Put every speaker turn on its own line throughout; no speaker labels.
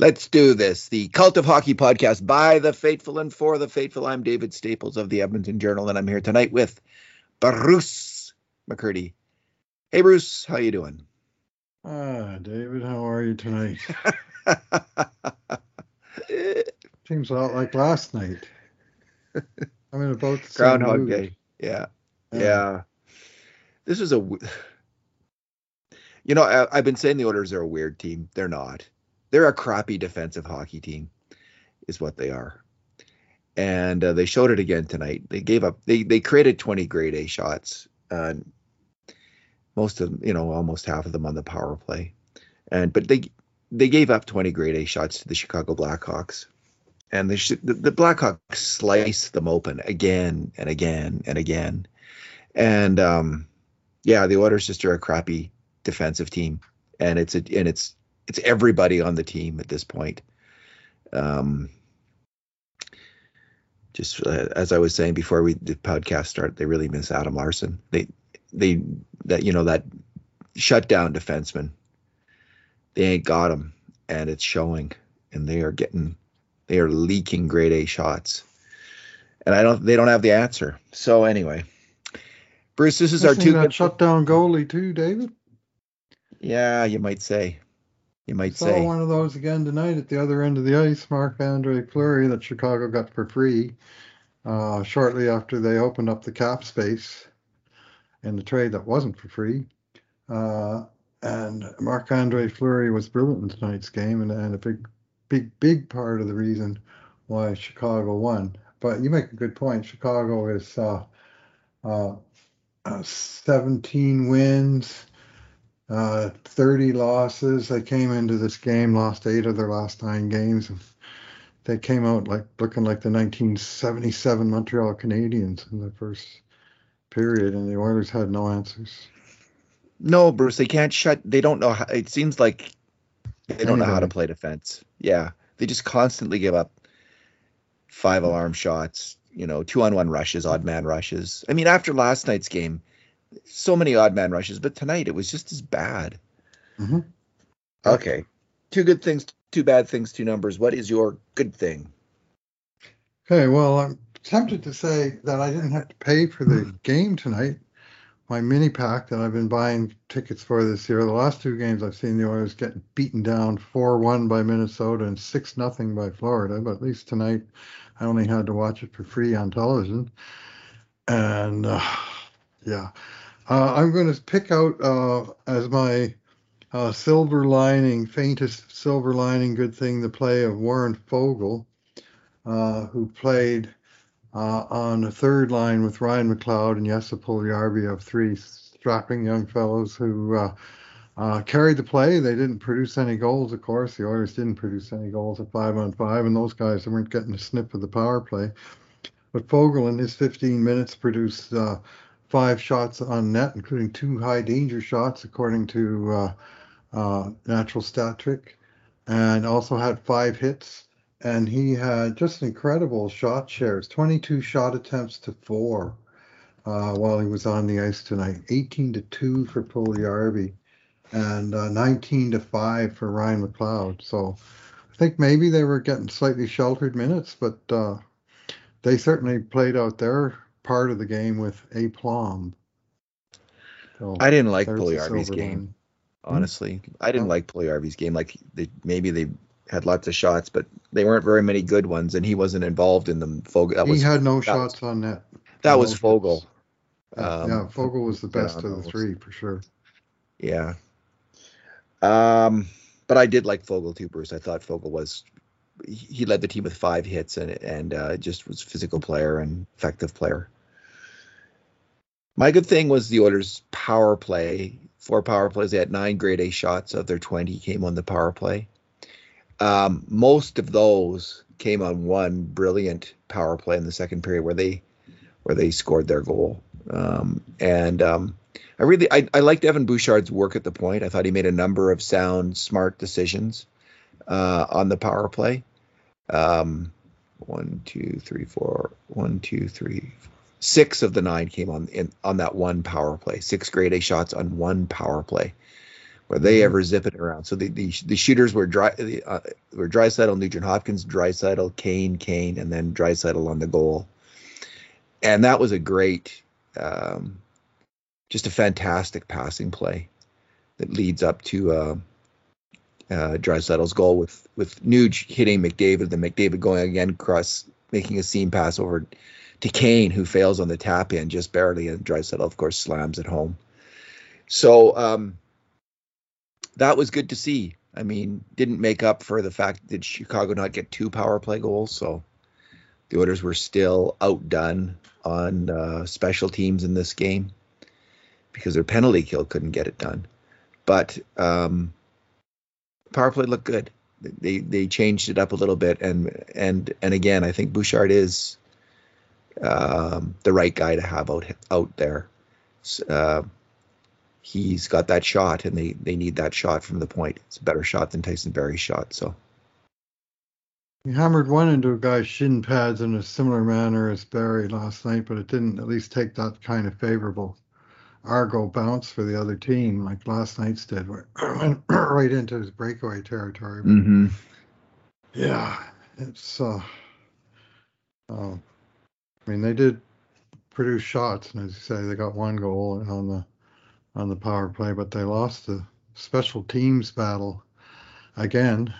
Let's do this. The Cult of Hockey podcast by the faithful and for the faithful. I'm David Staples of the Edmonton Journal, and I'm here tonight with Bruce McCurdy. Hey, Bruce, how you doing?
Ah, David, how are you tonight? Seems a lot like last night. I'm in about the
Groundhog Day. Yeah. yeah. yeah, This is a. You know, I, I've been saying the Oilers are a weird team. They're not they're a crappy defensive hockey team, is what they are. And uh, they showed it again tonight. They gave up. They they created 20 grade A shots. Uh, most of them, you know, almost half of them on the power play. And but they they gave up 20 grade A shots to the Chicago Blackhawks. And the, the, the Blackhawks sliced them open again and again and again. And um, yeah, the Oilers just are a crappy defensive team, and it's a and it's it's everybody on the team at this point. Um, just uh, as I was saying before we the podcast start, they really miss Adam Larsson. They they that you know that shutdown defenseman. They ain't got him, and it's showing. And they are getting, they are leaking grade A shots, and I don't. They don't have the answer. So anyway, Bruce, this is our two.
That shutdown goalie too, David.
Yeah, you might say you might
Saw
say.
one of those again tonight at the other end of the ice, Marc-Andre Fleury, that Chicago got for free uh, shortly after they opened up the cap space in the trade that wasn't for free. Uh, and Marc-Andre Fleury was brilliant in tonight's game and, and a big, big, big part of the reason why Chicago won. But you make a good point. Chicago is uh, uh, uh 17 wins uh, 30 losses. They came into this game, lost eight of their last nine games. And they came out like looking like the 1977 Montreal Canadiens in the first period, and the Oilers had no answers.
No, Bruce, they can't shut. They don't know how. It seems like they don't know how to play defense. Yeah, they just constantly give up five alarm shots. You know, two on one rushes, odd man rushes. I mean, after last night's game, so many odd man rushes, but tonight it was just as bad. Mm-hmm. Okay, two good things, two bad things, two numbers. What is your good thing?
Okay, well, I'm tempted to say that I didn't have to pay for the hmm. game tonight. My mini pack that I've been buying tickets for this year. The last two games I've seen the Oilers getting beaten down four one by Minnesota and six nothing by Florida. But at least tonight, I only had to watch it for free on television. And uh, yeah, uh, I'm going to pick out uh, as my uh, silver lining, faintest silver lining good thing, the play of Warren Foegele, uh, who played uh, on the third line with Ryan McLeod and Jesse Puljujarvi of three strapping young fellows who uh, carried the play. They didn't produce any goals, of course. The Oilers didn't produce any goals at five on five, and those guys weren't getting a snip of the power play. But Foegele, in his 15 minutes, produced five shots on net, including two high danger shots, according to uh, uh, Natural Stat Trick, and also had five hits. And he had just incredible shot shares 22 shot attempts to four uh, while he was on the ice tonight, 18 to 2 for Puljujarvi, and uh, 19 to 5 for Ryan McLeod. So I think maybe they were getting slightly sheltered minutes, but uh, they certainly played out their part of the game with a plum.
So I didn't like Puljujarvi's game. Hmm? Honestly, hmm? I didn't oh. like Puljujarvi's game. Like they, maybe they had lots of shots, but they weren't very many good ones, and he wasn't involved in them. Foegele,
that he was, had no shots on net.
That no was Foegele.
Um, yeah, Foegele was the best of the three for sure.
Yeah. Um, but I did like Foegele too, Bruce. I thought Foegele was he led the team with five hits and and uh, just was physical player and effective player. My good thing was the Oilers' power play. Four power plays. They had nine grade A shots of their 20 came on the power play. Um, most of those came on one brilliant power play in the second period where they where they scored their goal. Um, and um, I really I, I liked Evan Bouchard's work at the point. I thought he made a number of sound, smart decisions uh, on the power play. Um, one, two, three, four. One, two, three, Six of the nine came on in on that one power play. Six grade A shots on one power play, where they ever zip it around. So the the, the shooters were dry uh, were Draisaitl, Nugent Hopkins, Draisaitl, Kane, Kane, and then Draisaitl on the goal, and that was a great, um, just a fantastic passing play that leads up to uh, uh, Draisaitl's goal with with Nuge hitting McDavid, then McDavid going again across, making a seam pass over to Kane, who fails on the tap in just barely, and Draisaitl, of course, slams it home. So um, that was good to see. I mean, didn't make up for the fact that Chicago not get two power play goals, so the Oilers were still outdone on uh, special teams in this game because their penalty kill couldn't get it done. But um, power play looked good. They they changed it up a little bit, and and and again, I think Bouchard is um, the right guy to have out out there. Uh, he's got that shot, and they they need that shot from the point. It's a better shot than Tyson Barrie's shot. So
he hammered one into a guy's shin pads in a similar manner as Barrie last night, but it didn't at least take that kind of favorable Argo bounce for the other team like last night's did, went right into his breakaway territory.
Mm-hmm.
Yeah, it's. uh, uh I mean, they did produce shots, and as you say, they got one goal on the on the power play, but they lost the special teams battle again.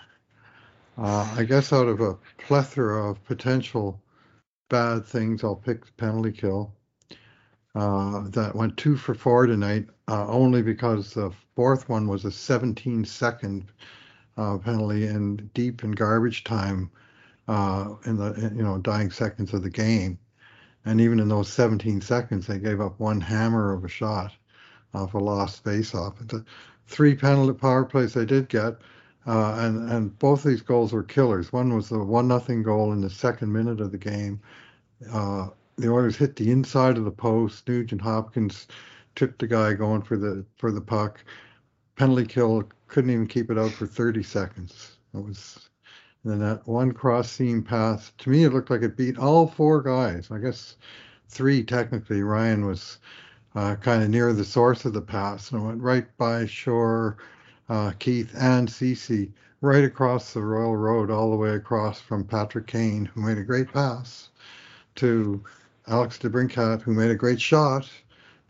Uh, I guess out of a plethora of potential bad things, I'll pick the penalty kill. Uh, that went two for four tonight, uh, only because the fourth one was a 17 second uh, penalty in deep in garbage time uh, in the you know dying seconds of the game. And even in those 17 seconds, they gave up one hammer of a shot off a lost face-off. The three penalty power plays they did get, uh, and and both these goals were killers. One was the one nothing goal in the second minute of the game. Uh, the Oilers hit the inside of the post. Nugent Hopkins tipped the guy going for the for the puck. Penalty kill couldn't even keep it out for 30 seconds. It was and then that one cross seam pass. To me, it looked like it beat all four guys. I guess three technically. Ryan was uh, kind of near the source of the pass and went right by Shore, uh, Keith, and Ceci, right across the Royal Road, all the way across from Patrick Kane, who made a great pass, to Alex DeBrincat, who made a great shot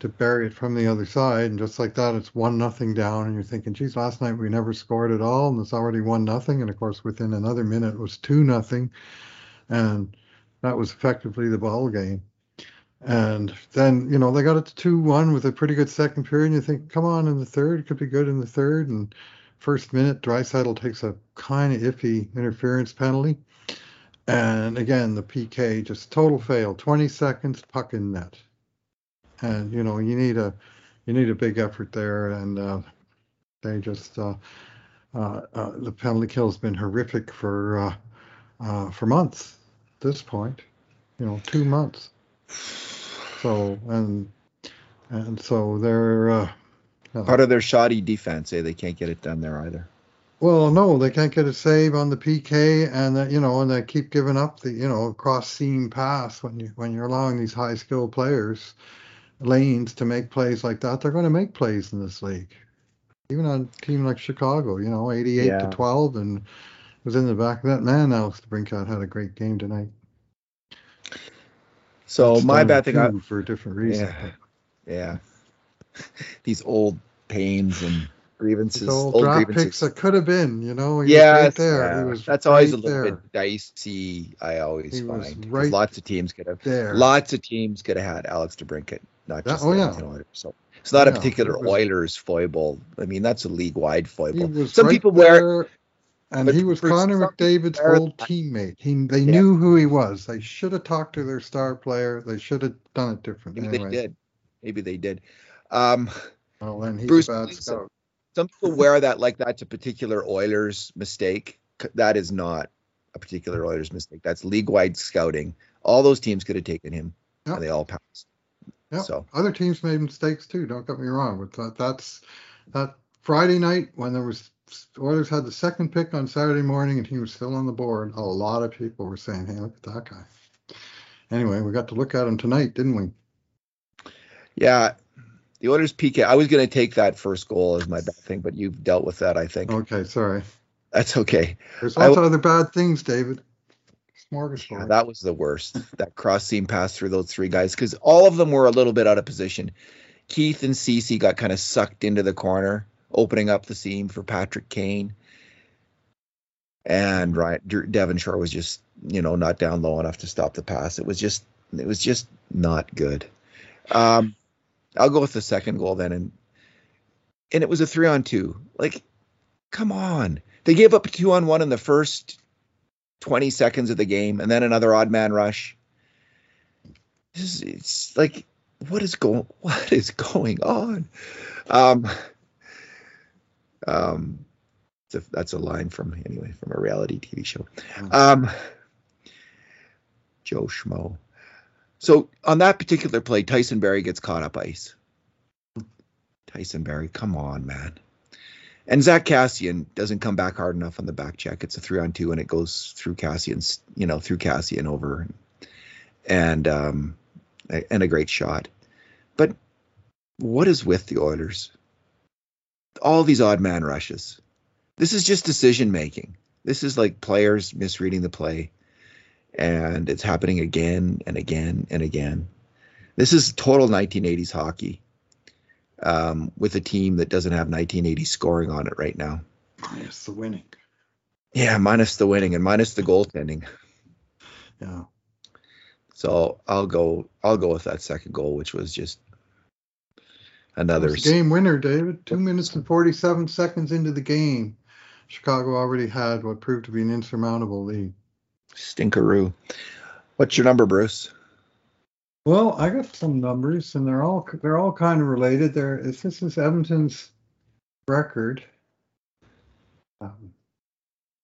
to bury it from the other side. And just like that, it's one nothing down. And you're thinking, geez, last night we never scored at all, and it's already one nothing. And of course, within another minute, it was two nothing, and that was effectively the ball game. And then, you know, they got it to 2 1 with a pretty good second period. And you think, come on, in the third, it could be good in the third. And first minute, Draisaitl takes a kind of iffy interference penalty. And again, the PK just total fail. 20 seconds, puck in net. And, you know, you need a you need a big effort there. And uh, they just, uh, uh, uh the penalty kill has been horrific for, uh, uh, for months at this point, you know, two months. So and and so they're uh,
part of their shoddy defense. Eh? They can't get it done there either.
Well, no, they can't get a save on the PK, and you know, and they keep giving up the you know cross seam pass when you when you're allowing these high skilled players lanes to make plays like that. They're going to make plays in this league, even on a team like Chicago. You know, 88 yeah. to 12, and was in the back of that man. Alex DeBrincat had a great game tonight.
So my bad thing I,
for a different reason.
Yeah, yeah. These old pains and grievances,
old, old draft grievances. picks that could have been. You know,
yeah, right there. Yeah. that's always a little there. bit dicey. I always he find right lots of teams could have. There. Lots of teams could have had Alex DeBrincat, not just oh, yeah. Oilers. So it's not yeah, a particular was, Oilers foible. I mean, that's a league wide foible. Some right people wear
and he was Connor McDavid's old teammate. He, they yeah. knew who he was. They should have talked to their star player. They should have done it differently.
Maybe they did. Maybe they did. Um,
well, then he's Bruce, a bad scout.
Some people wear that like that's a particular Oilers mistake. That is not a particular Oilers mistake. That's league-wide scouting. All those teams could have taken him, yep. and they all passed.
Yeah. So other teams made mistakes too. Don't get me wrong. But that, that's that Friday night when there was Oilers had the second pick on Saturday morning, and he was still on the board. A lot of people were saying, "Hey, look at that guy." Anyway, we got to look at him tonight, didn't we?
Yeah, The Oilers PK. I was going to take that first goal as my bad thing, but you've dealt with that. I think
Okay, sorry.
that's okay.
There's
I
of other bad things, David. Smorgasbord.
Yeah, that was the worst. that cross seam pass through those three guys because all of them were a little bit out of position. Keith and Ceci got kind of sucked into the corner, opening up the seam for Patrick Kane. And right, Devin Shore was just, you know, not down low enough to stop the pass. It was just, it was just not good. Um, I'll go with the second goal then, and and it was a three on two. Like, come on, they gave up a two on one in the first 20 seconds of the game and then another odd man rush. This is, it's like what is going what is going on? Um um a, that's a line from anyway from a reality TV show. Um Joe Schmo. So on that particular play, Tyson Barrie gets caught up ice. Tyson Barrie, come on, man. And Zack Kassian doesn't come back hard enough on the back check. It's a three on two, and it goes through Kassian's, you know, through Kassian over, and um, and a great shot. But what is with the Oilers? All these odd man rushes. This is just decision making. This is like players misreading the play, and it's happening again and again and again. This is total 1980s hockey um, with a team that doesn't have 1980 scoring on it right now.
Minus the winning.
Yeah, minus the winning and minus the goaltending.
Yeah.
So I'll go. I'll go with that second goal, which was just another
game winner, David. Two minutes and 47 seconds into the game, Chicago already had what proved to be an insurmountable lead.
Stinkeroo. What's your number, Bruce?
Well, I got some numbers, and they're all they're all kind of related. There, this is Edmonton's record um,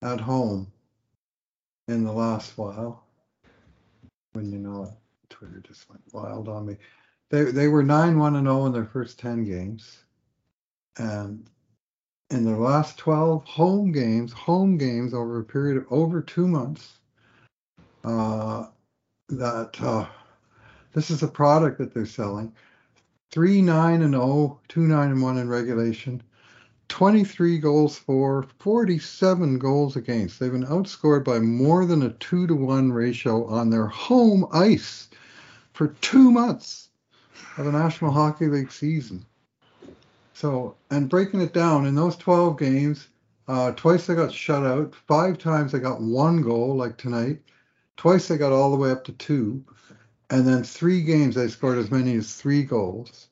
at home in the last while. When you know it, Twitter just went wild on me. They they were nine one and zero in their first ten games, and in their last twelve home games, home games over a period of over two months, uh, that. Uh, this is a product that they're selling. 3 9 and 0, 2 9 and 1 in regulation, 23 goals for, 47 goals against. They've been outscored by more than a 2 to 1 ratio on their home ice for two months of the National Hockey League season. So, and breaking it down, in those 12 games, uh, twice they got shut out, five times they got one goal, like tonight, twice they got all the way up to two and then three games they scored as many as three goals.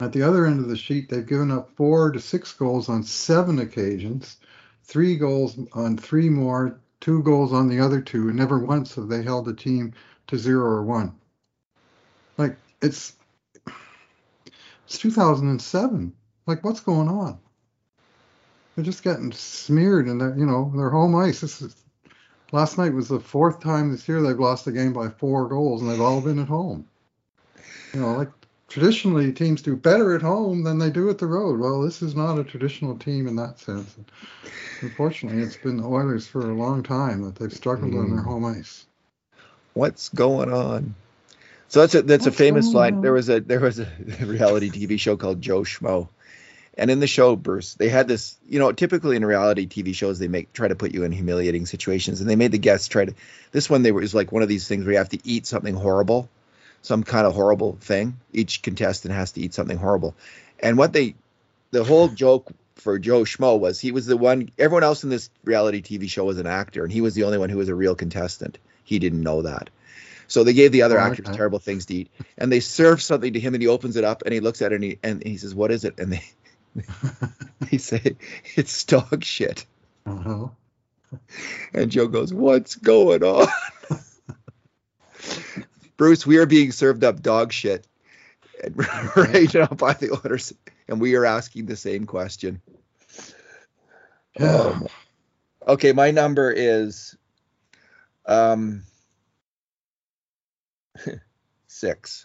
At the other end of the sheet, they've given up four to six goals on seven occasions, three goals on three more, two goals on the other two, and never once have they held a team to zero or one. Like it's it's 2007. Like what's going on? They're just getting smeared in their, you know, their home ice. This is Last night was the fourth time this year they've lost a game by four goals, and they've all been at home. You know, like traditionally teams do better at home than they do at the road. Well, this is not a traditional team in that sense. Unfortunately, it's been the Oilers for a long time that they've struggled mm. on their mm. home ice.
What's going on? So that's a that's What's a famous line. On? There was a there was a reality TV show called Joe Schmo, and in the show, Bruce, they had this, you know, typically in reality TV shows, they make try to put you in humiliating situations, and they made the guests try to. This one, they were was like one of these things where you have to eat something horrible, some kind of horrible thing. Each contestant has to eat something horrible, and what they, the whole joke for Joe Schmo was he was the one. Everyone else in this reality TV show was an actor, and he was the only one who was a real contestant. He didn't know that. So they gave the other oh, actors okay. terrible things to eat, and they serve something to him, and he opens it up and he looks at it and he and he says, "What is it?" And they he said, It's dog shit. Uh-huh. And Joe goes, What's going on? Bruce, we are being served up dog shit right now by the owners, and we are asking the same question. Um, okay, my number is um six.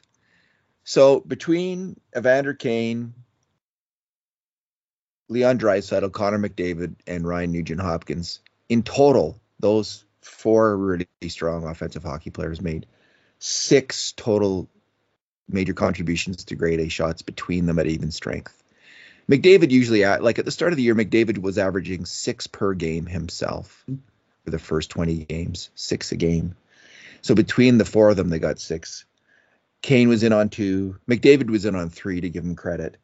So between Evander Kane, Leon Draisaitl, Connor McDavid, and Ryan Nugent Hopkins. In total, those four really strong offensive hockey players made six total major contributions to grade A shots between them at even strength. McDavid usually at like at the start of the year, McDavid was averaging six per game himself for the first 20 games, six a game. So between the four of them, they got six. Kane was in on two. McDavid was in on three to give him credit.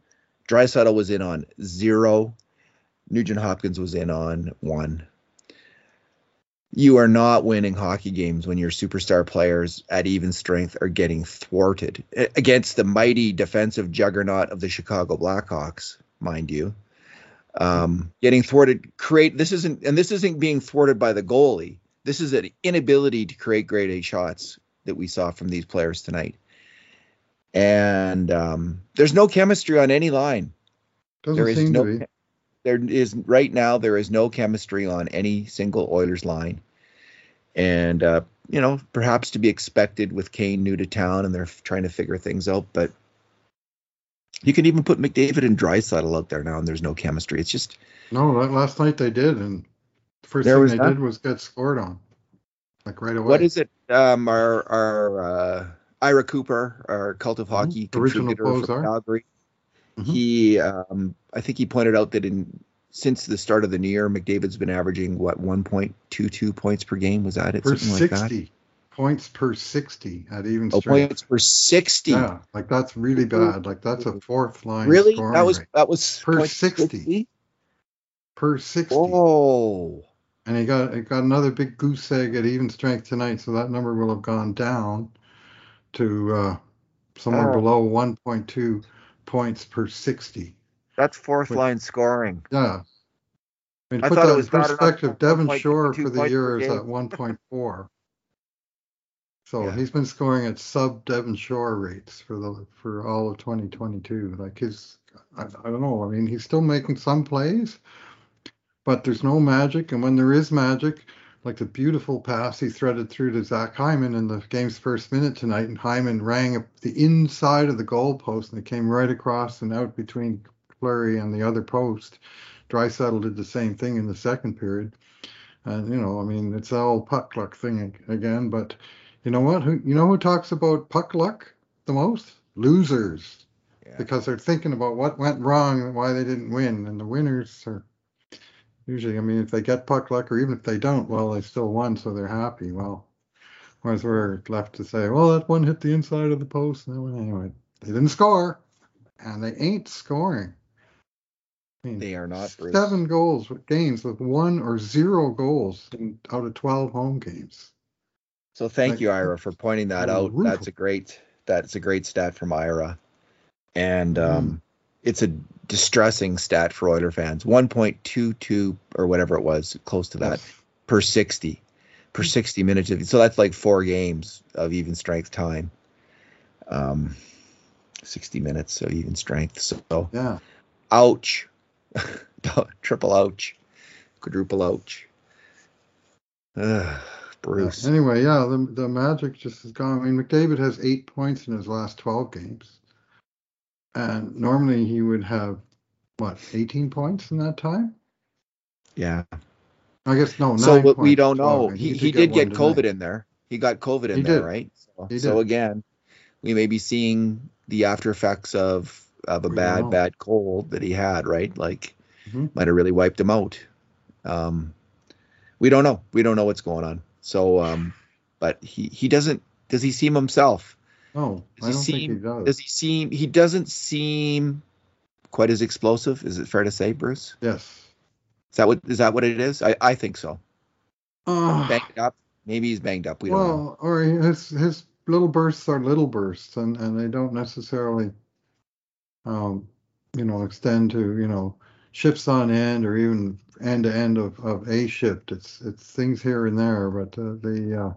Draisaitl was in on zero. Nugent Hopkins was in on one. You are not winning hockey games when your superstar players at even strength are getting thwarted against the mighty defensive juggernaut of the Chicago Blackhawks, mind you. Um, getting thwarted create this isn't and this isn't being thwarted by the goalie. This is an inability to create grade A shots that we saw from these players tonight. And um, there's no chemistry on any line.
Doesn't
There is
seem
no
to be.
there is right now there is no chemistry on any single Oilers line, and uh, you know perhaps to be expected with Kane new to town and they're trying to figure things out. But you can even put McDavid and Draisaitl out there now, and there's no chemistry. It's just
No, last night they did, and the first thing they did was get scored on, like right away.
what is it? Um, our our uh, Ira Cooper, our cult of hockey
Mhm. Original
contributor from. Calgary.
Mhm.
He, um, I think he pointed out that in since the start of the new year, McDavid's been averaging what 1.22 points per game. Was that it? Something like that.
sixty points per sixty at even
Oh,
strength?
points per 60.
Yeah, like that's really bad. Like that's a fourth line
really? That was
rate.
that was
Per
points
60. per sixty.
Oh,
And he got he got another big goose egg at even strength tonight, so that number will have gone down to uh, somewhere
Oh.
below 1.2 points per 60.
that's fourth
Wait.
line scoring.
Yeah. I mean,
I
put
thought
that in perspective. Devin
1.22
Shore for the year is at 1.4. So
Yeah.
he's been scoring at sub Devin Shore rates for the for all of 2022. Like his, I, I don't know. I mean, he's still making some plays, but there's no magic. And when there is magic, like the beautiful pass he threaded through to Zach Hyman in the game's first minute tonight, and Hyman rang up the inside of the goalpost and it came right across and out between Fleury and the other post. Draisaitl did the same thing in the second period. And you know, I mean, it's the old puck luck thing again. But you know what? Who you know who talks about puck luck the most? Losers,
Yeah.
because they're thinking about what went wrong and why they didn't win. And the winners are usually, I mean, if they get puck luck or even if they don't, well, they still won, so they're happy. Well, whereas we're left to say, well, that one hit the inside of the post. And that one, anyway, they didn't score, and they ain't scoring. I mean,
They are not Bruce.
seven goals with games with one or zero goals in, out of 12 home games.
So thank
Like,
you, Ira, for pointing that out.
brutal.
That's a great that's a great stat from Ira. And
Mm.
um it's a distressing stat for Oiler fans. 1.22 or whatever it was, close to that per 60 per 60 minutes. of- So that's like four games of even strength time. Um 60 minutes of even strength. So
Yeah.
ouch. Triple ouch. Quadruple ouch. Ugh, Bruce.
Anyway, yeah, the, the Magic just has gone. I mean, McDavid has eight points in his last 12 games. And normally he would have, what, 18 points in that time?
Yeah.
I guess, no,
so what we don't know, he, he did get
one
COVID
tonight.
in there. He got COVID in
He
there,
did.
right? So, so again, we may be seeing the after effects of of a
We
bad, bad cold that he had, right? Like
Mhm.
might have really wiped him out. Um, we don't know. We don't know what's going on. So, um, but he he doesn't. Does he seem himself?
No,
Does
I
he
don't think he
seem?
does.
Does he seem? He doesn't seem quite as explosive. Is it fair to say, Bruce?
Yes.
Is that what is that what it is? I I think so.
Uh,
Banged up. Maybe he's banged up. We don't know.
well, or his his little bursts are little bursts, and and they don't necessarily, um, you know, extend to you know shifts on end or even end to end of of a shift. It's it's things here and there, but uh, the uh,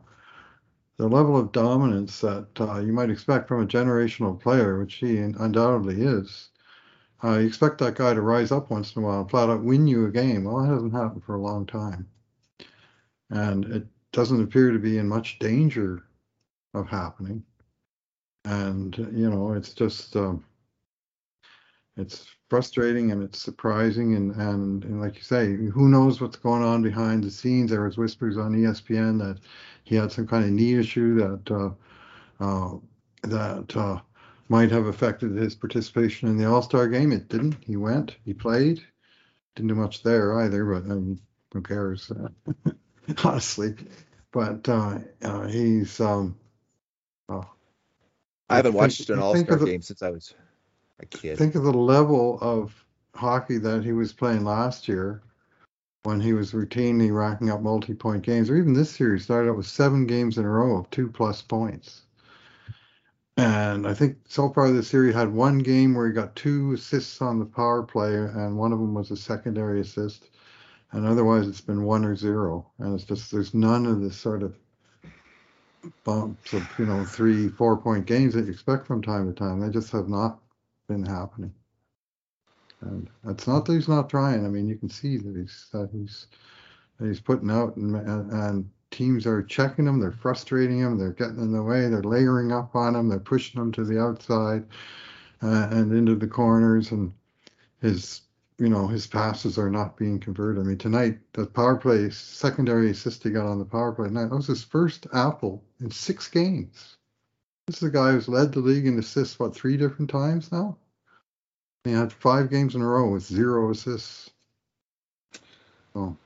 the level of dominance that uh, you might expect from a generational player, which he undoubtedly is. Uh, you expect that guy to rise up once in a while and flat out win you a game. Well, that hasn't happened for a long time. And it doesn't appear to be in much danger of happening. And, you know, it's just, um, it's frustrating and it's surprising. And, and, and like you say, who knows what's going on behind the scenes? There was whispers on ESPN that he had some kind of knee issue that, uh, uh, that, uh, might have affected his participation in the All Star game. It didn't. He went, he played, didn't do much there either, but I mean, who cares, honestly. But uh, uh, he's. Um, oh,
I haven't watched an All Star game since I was a kid.
think of the level of hockey that he was playing last year when he was routinely racking up multi-point games, or even this series started out with seven games in a row of two plus points. And I think so far this series had one game where he got two assists on the power play, and one of them was a secondary assist. And otherwise, it's been one or zero. And it's just there's none of this sort of bumps of you know three, four point games that you expect from time to time. They just have not been happening. And it's not that he's not trying. I mean, you can see that he's that he's that he's putting out, and, and, and teams are checking him. They're frustrating him. They're getting in the way. They're layering up on him. They're pushing him to the outside uh, and into the corners. And his, you know, his passes are not being converted. I mean, tonight the power play secondary assist he got on the power play tonight that was his first apple in six games. This is a guy who's led the league in assists what three different times now. He had five games in a row with zero assists. So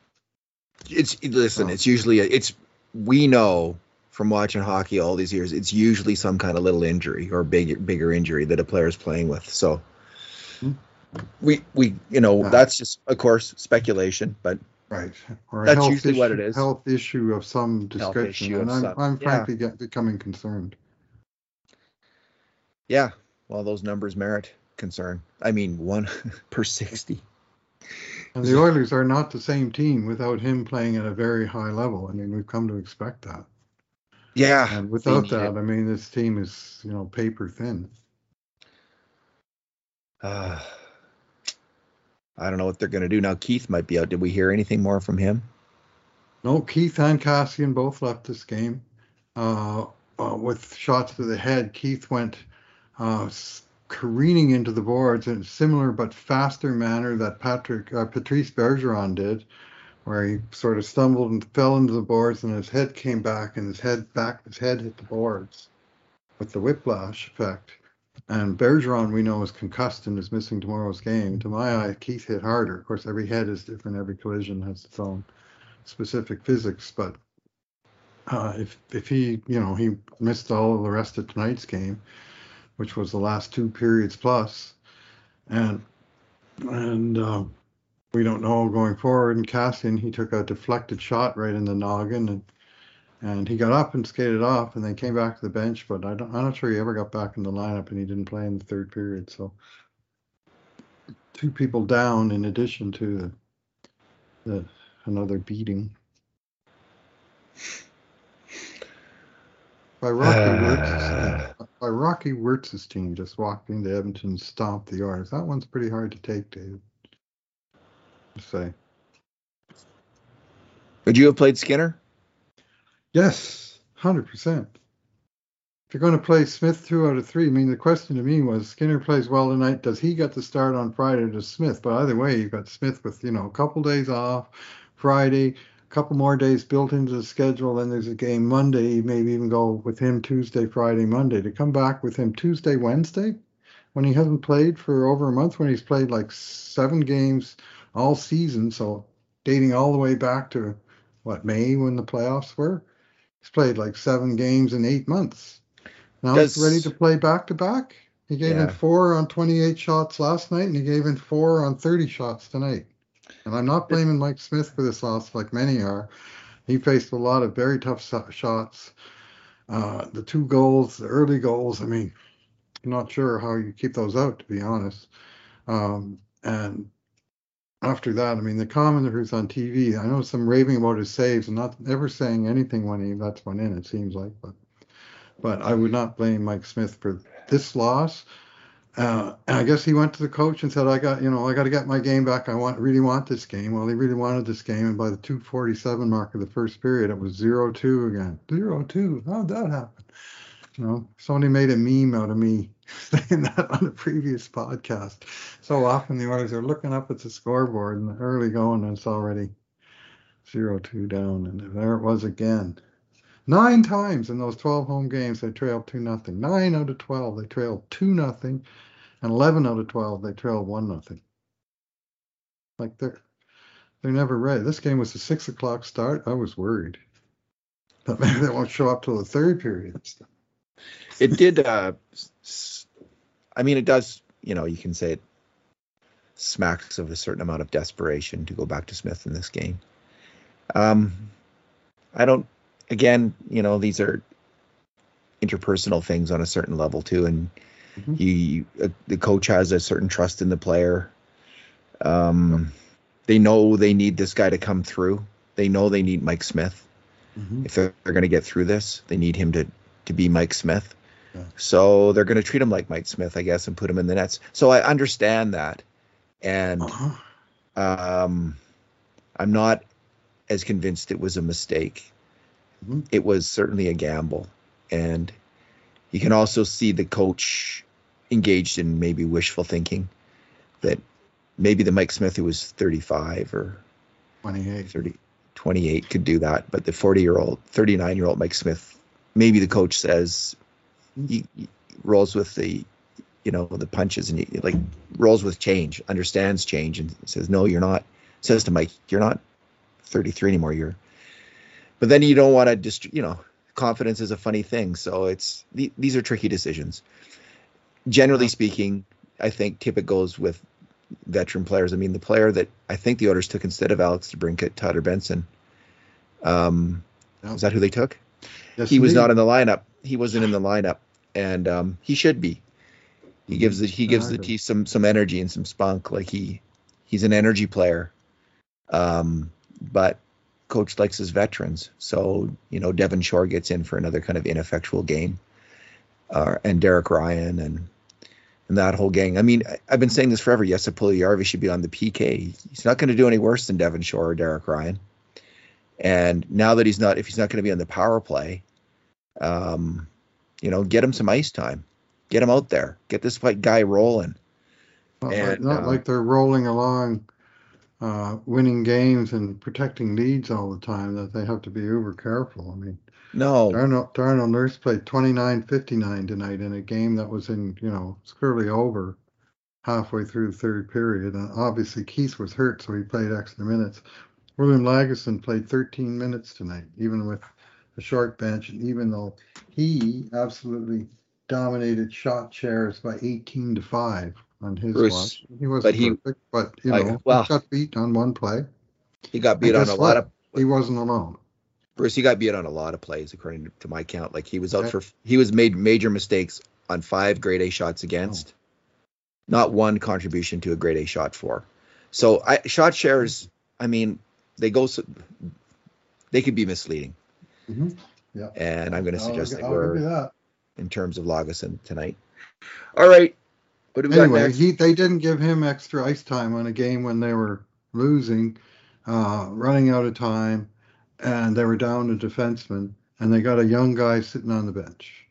It's listen.
Oh.
It's usually a, it's we know from watching hockey all these years. It's usually some kind of little injury or big bigger injury that a player is playing with. So
Hmm.
we we you know
Yeah.
that's just of course speculation, but
right, or
That's
health
usually what
issue-
it is.
Health issue of some description, and I'm,
some-
I'm
yeah.
frankly get, becoming concerned.
Yeah, well those numbers merit concern. I mean one per sixty.
And the Oilers are not the same team without him playing at a very high level. I mean, we've come to expect that.
Yeah,
And without that. I mean, this team is, you know, paper thin.
Uh, I don't know what they're gonna do now. Keith might be out. Did we hear anything more from him?
No, Keith and Kassian both left this game uh, uh, with shots to the head. Keith went uh, careening into the boards in a similar but faster manner that Patrick uh, Patrice Bergeron did, where he sort of stumbled and fell into the boards, and his head came back, and his head back, his head hit the boards with the whiplash effect. And Bergeron, we know, is concussed and is missing tomorrow's game. To my eye, Keith hit harder. Of course, every head is different. Every collision has its own specific physics, but uh, if if he you know he missed all of the rest of tonight's game, which was the last two periods plus, and and um, we don't know going forward. And Kassian he took a deflected shot right in the noggin and. And he got up and skated off, and then came back to the bench. But I don't, I'm not sure he ever got back in the lineup, and he didn't play in the third period. So, two people down in addition to the, the another beating. By Rocky uh, Wirtz's by Rocky Wirtz's team just walked into Edmonton and stomped the Oilers. That one's pretty hard to take, Dave. To say.
Would you have played Skinner?
Yes, hundred percent. If you're going to play Smith two out of three, I mean, the question to me was Skinner plays well tonight. Does he get the start on Friday or does Smith? But either way, you've got Smith with you know a couple days off, Friday, a couple more days built into the schedule. Then there's a game Monday. Maybe even go with him Tuesday, Friday, Monday. To come back with him Tuesday, Wednesday, when he hasn't played for over a month, when he's played like seven games all season, so dating all the way back to what May when the playoffs were. He's played like seven games in eight months. Now he's ready to play back to back. He gave in four on 28 shots last night, and he gave in four on 30 shots tonight. And I'm not blaming Mike Smith for this loss, like many are. He faced a lot of very tough shots. Uh, the two goals, the early goals, I mean, I'm not sure how you keep those out, to be honest. Um, and after that, I mean, the commenter on TV, I know some raving about his saves and not ever saying anything when he lets one in, it seems like. But but I would not blame Mike Smith for this loss. Uh, and I guess he went to the coach and said, "I got, you know, I got to get my game back. I want, really want this game." Well, he really wanted this game, and by the 2:47 mark of the first period, it was 0-2 again. 0-2. How'd that happen? You know, somebody made a meme out of me saying that on a previous podcast. So often the Oilers are looking up at the scoreboard and early going, and it's already 0-2 down, and there it was again. Nine times in those 12 home games, they trailed 2 nothing. Nine out of 12, they trailed 2 nothing. And 11 out of 12, they trailed 1 nothing. Like they're they're never ready. This game was a six o'clock start. I was worried that maybe they won't show up till the third period.
It did. Uh, I mean, it does. You know, you can say it smacks of a certain amount of desperation to go back to Smith in this game. Um, I don't. Again, you know, these are interpersonal things on a certain level too, and mm-hmm. you, uh, the coach has a certain trust in the player. Um, they know they need this guy to come through. They know they need Mike Smith. Mm-hmm. If they're, they're going to get through this, they need him to to be Mike Smith. Yeah. So they're going to treat him like Mike Smith, I guess, and put him in the nets. So I understand that, and uh-huh. um, I'm not as convinced it was a mistake. Mm-hmm. It was certainly a gamble, and you can also see the coach engaged in maybe wishful thinking that maybe the Mike Smith who was 35 or
28,
30, 28 could do that, but the 40 year old, 39 year old Mike Smith, maybe the coach says he, he rolls with the, you know, the punches and he like rolls with change, understands change, and says, "No, you're not." Says to Mike, "You're not 33 anymore. You're." But then you don't want to just, you know, confidence is a funny thing. So it's these are tricky decisions. Generally speaking, I think Tippett goes with veteran players. I mean, the player that I think the Oilers took instead of Alex DeBrincat, or Benson. Um, Is that who they took? Yes, he was not in the lineup. He wasn't in the lineup, and um, he should be. He mm-hmm. gives the he gives the team some some energy and some spunk. Like he he's an energy player. Um, but coach likes his veterans, so you know Devin Shore gets in for another kind of ineffectual game, uh, and Derek Ryan and and that whole gang. I mean, I've been saying this forever. Yes, Puljujarvi should be on the PK. He's not going to do any worse than Devin Shore or Derek Ryan. And now that he's not, if he's not going to be on the power play, um, you know, get him some ice time, get him out there, get this fight guy rolling.
Not, and, like, not uh, like they're rolling along, uh, winning games and protecting leads all the time. That they have to be uber careful. I mean,
no.
Darnell, Darnell Nurse played 29-59 tonight in a game that was in, you know, it's clearly over halfway through the third period. And obviously Keith was hurt, so he played extra minutes. William Lagesson played 13 minutes tonight, even with a short bench, and even though he absolutely dominated shot shares by 18 to 5 on his Bruce, watch. He wasn't but he, perfect, but you know, well, he got beat on one play.
He got beat on a lot of
he wasn't alone.
Bruce, he got beat on a lot of plays according to my count. Like he was out for he was made major mistakes on five grade A shots against, oh. not one contribution to a grade A shot for. So I shot shares, I mean, they go so they could be misleading.
Mm-hmm. Yeah.
And I'm going to suggest I'll, they were in terms of Lagesson tonight. All right.
What do we anyway, he they didn't give him extra ice time on a game when they were losing, uh, running out of time and they were down a defenseman, and they got a young guy sitting on the bench.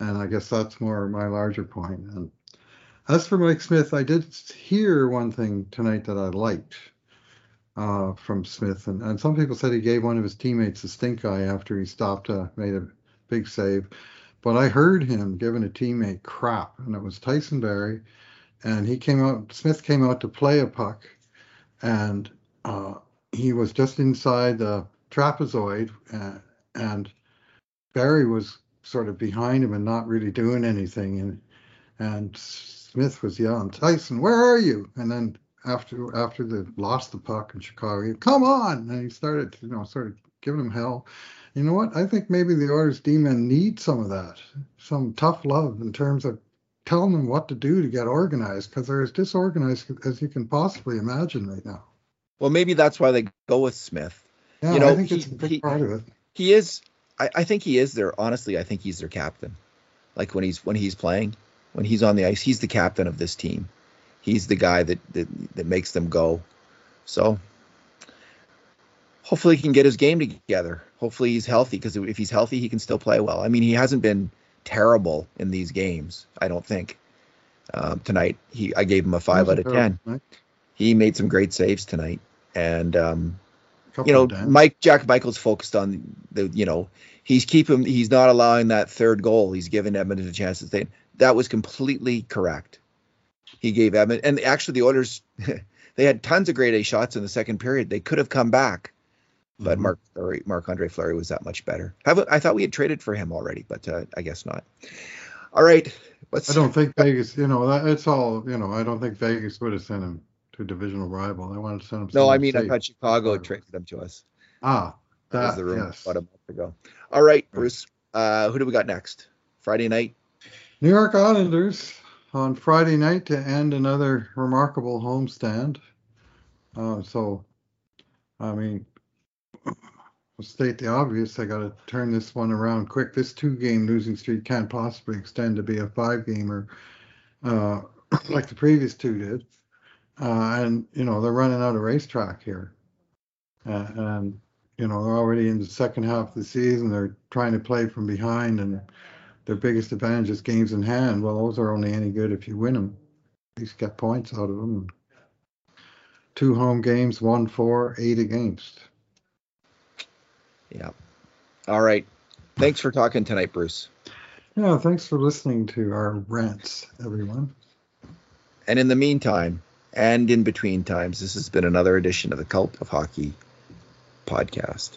And I guess that's more my larger point. And as for Mike Smith, I did hear one thing tonight that I liked uh, from Smith, and, and some people said he gave one of his teammates a stink eye after he stopped, uh, made a big save. But I heard him giving a teammate crap, and it was Tyson Barrie, and he came out. Smith came out to play a puck, and uh, he was just inside the trapezoid, uh, and Barrie was sort of behind him and not really doing anything. And and Smith was yelling, Tyson, where are you? And then after after they lost the puck in Chicago, come on, and he started, you know, sort of giving him hell. You know what? I think maybe the Oilers D-men need some of that, some tough love in terms of telling them what to do to get organized because they're as disorganized as you can possibly imagine right now.
Well, maybe that's why they go with Smith
yeah, you know, I think he, it's a big he, part of it.
He is. I, I think he is their. Honestly, I think he's their captain. Like when he's when he's playing, when he's on the ice, he's the captain of this team. He's the guy that that, that makes them go. So hopefully he can get his game together. Hopefully he's healthy because if he's healthy, he can still play well. I mean, he hasn't been terrible in these games. I don't think. Um, tonight, he I gave him a five out of ten. Right? He made some great saves tonight, and um, you know. Mike Jack Michael's focused on the, you know, he's keeping, he's not allowing that third goal. He's giving Edmonton a chance to stay. That was completely correct. He gave Edmonton, and actually the Oilers, they had tons of grade A shots in the second period. They could have come back, but
Mhm.
Marc Fleury, Marc-Andre Fleury was that much better. I thought we had traded for him already, but uh, I guess not. All right, let's.
I don't think Vegas, you know, that, it's all, you know, I don't think Vegas would have sent him to a divisional rival. They wanted to send say
No, I mean I
safe.
thought Chicago had traded them to us.
Ah,
That was
that,
the rumor
yes.
about a month ago. All right, Bruce. Uh, who do we got next? Friday night.
New York Islanders on Friday night to end another remarkable homestand. Uh, so, I mean, state the obvious. I got to turn this one around quick. This two-game losing streak can't possibly extend to be a five-gamer uh, like the previous two did. Uh, and you know they're running out of racetrack here, uh, and you know they're already in the second half of the season. They're trying to play from behind, and their biggest advantage is games in hand. Well, those are only any good if you win them. At least get points out of them. Two home games, one for, eight against.
Yeah. All right. Thanks for talking tonight, Bruce.
Yeah, thanks for listening to our rants, everyone.
And in the meantime, and in between times, this has been another edition of the Cult of Hockey podcast.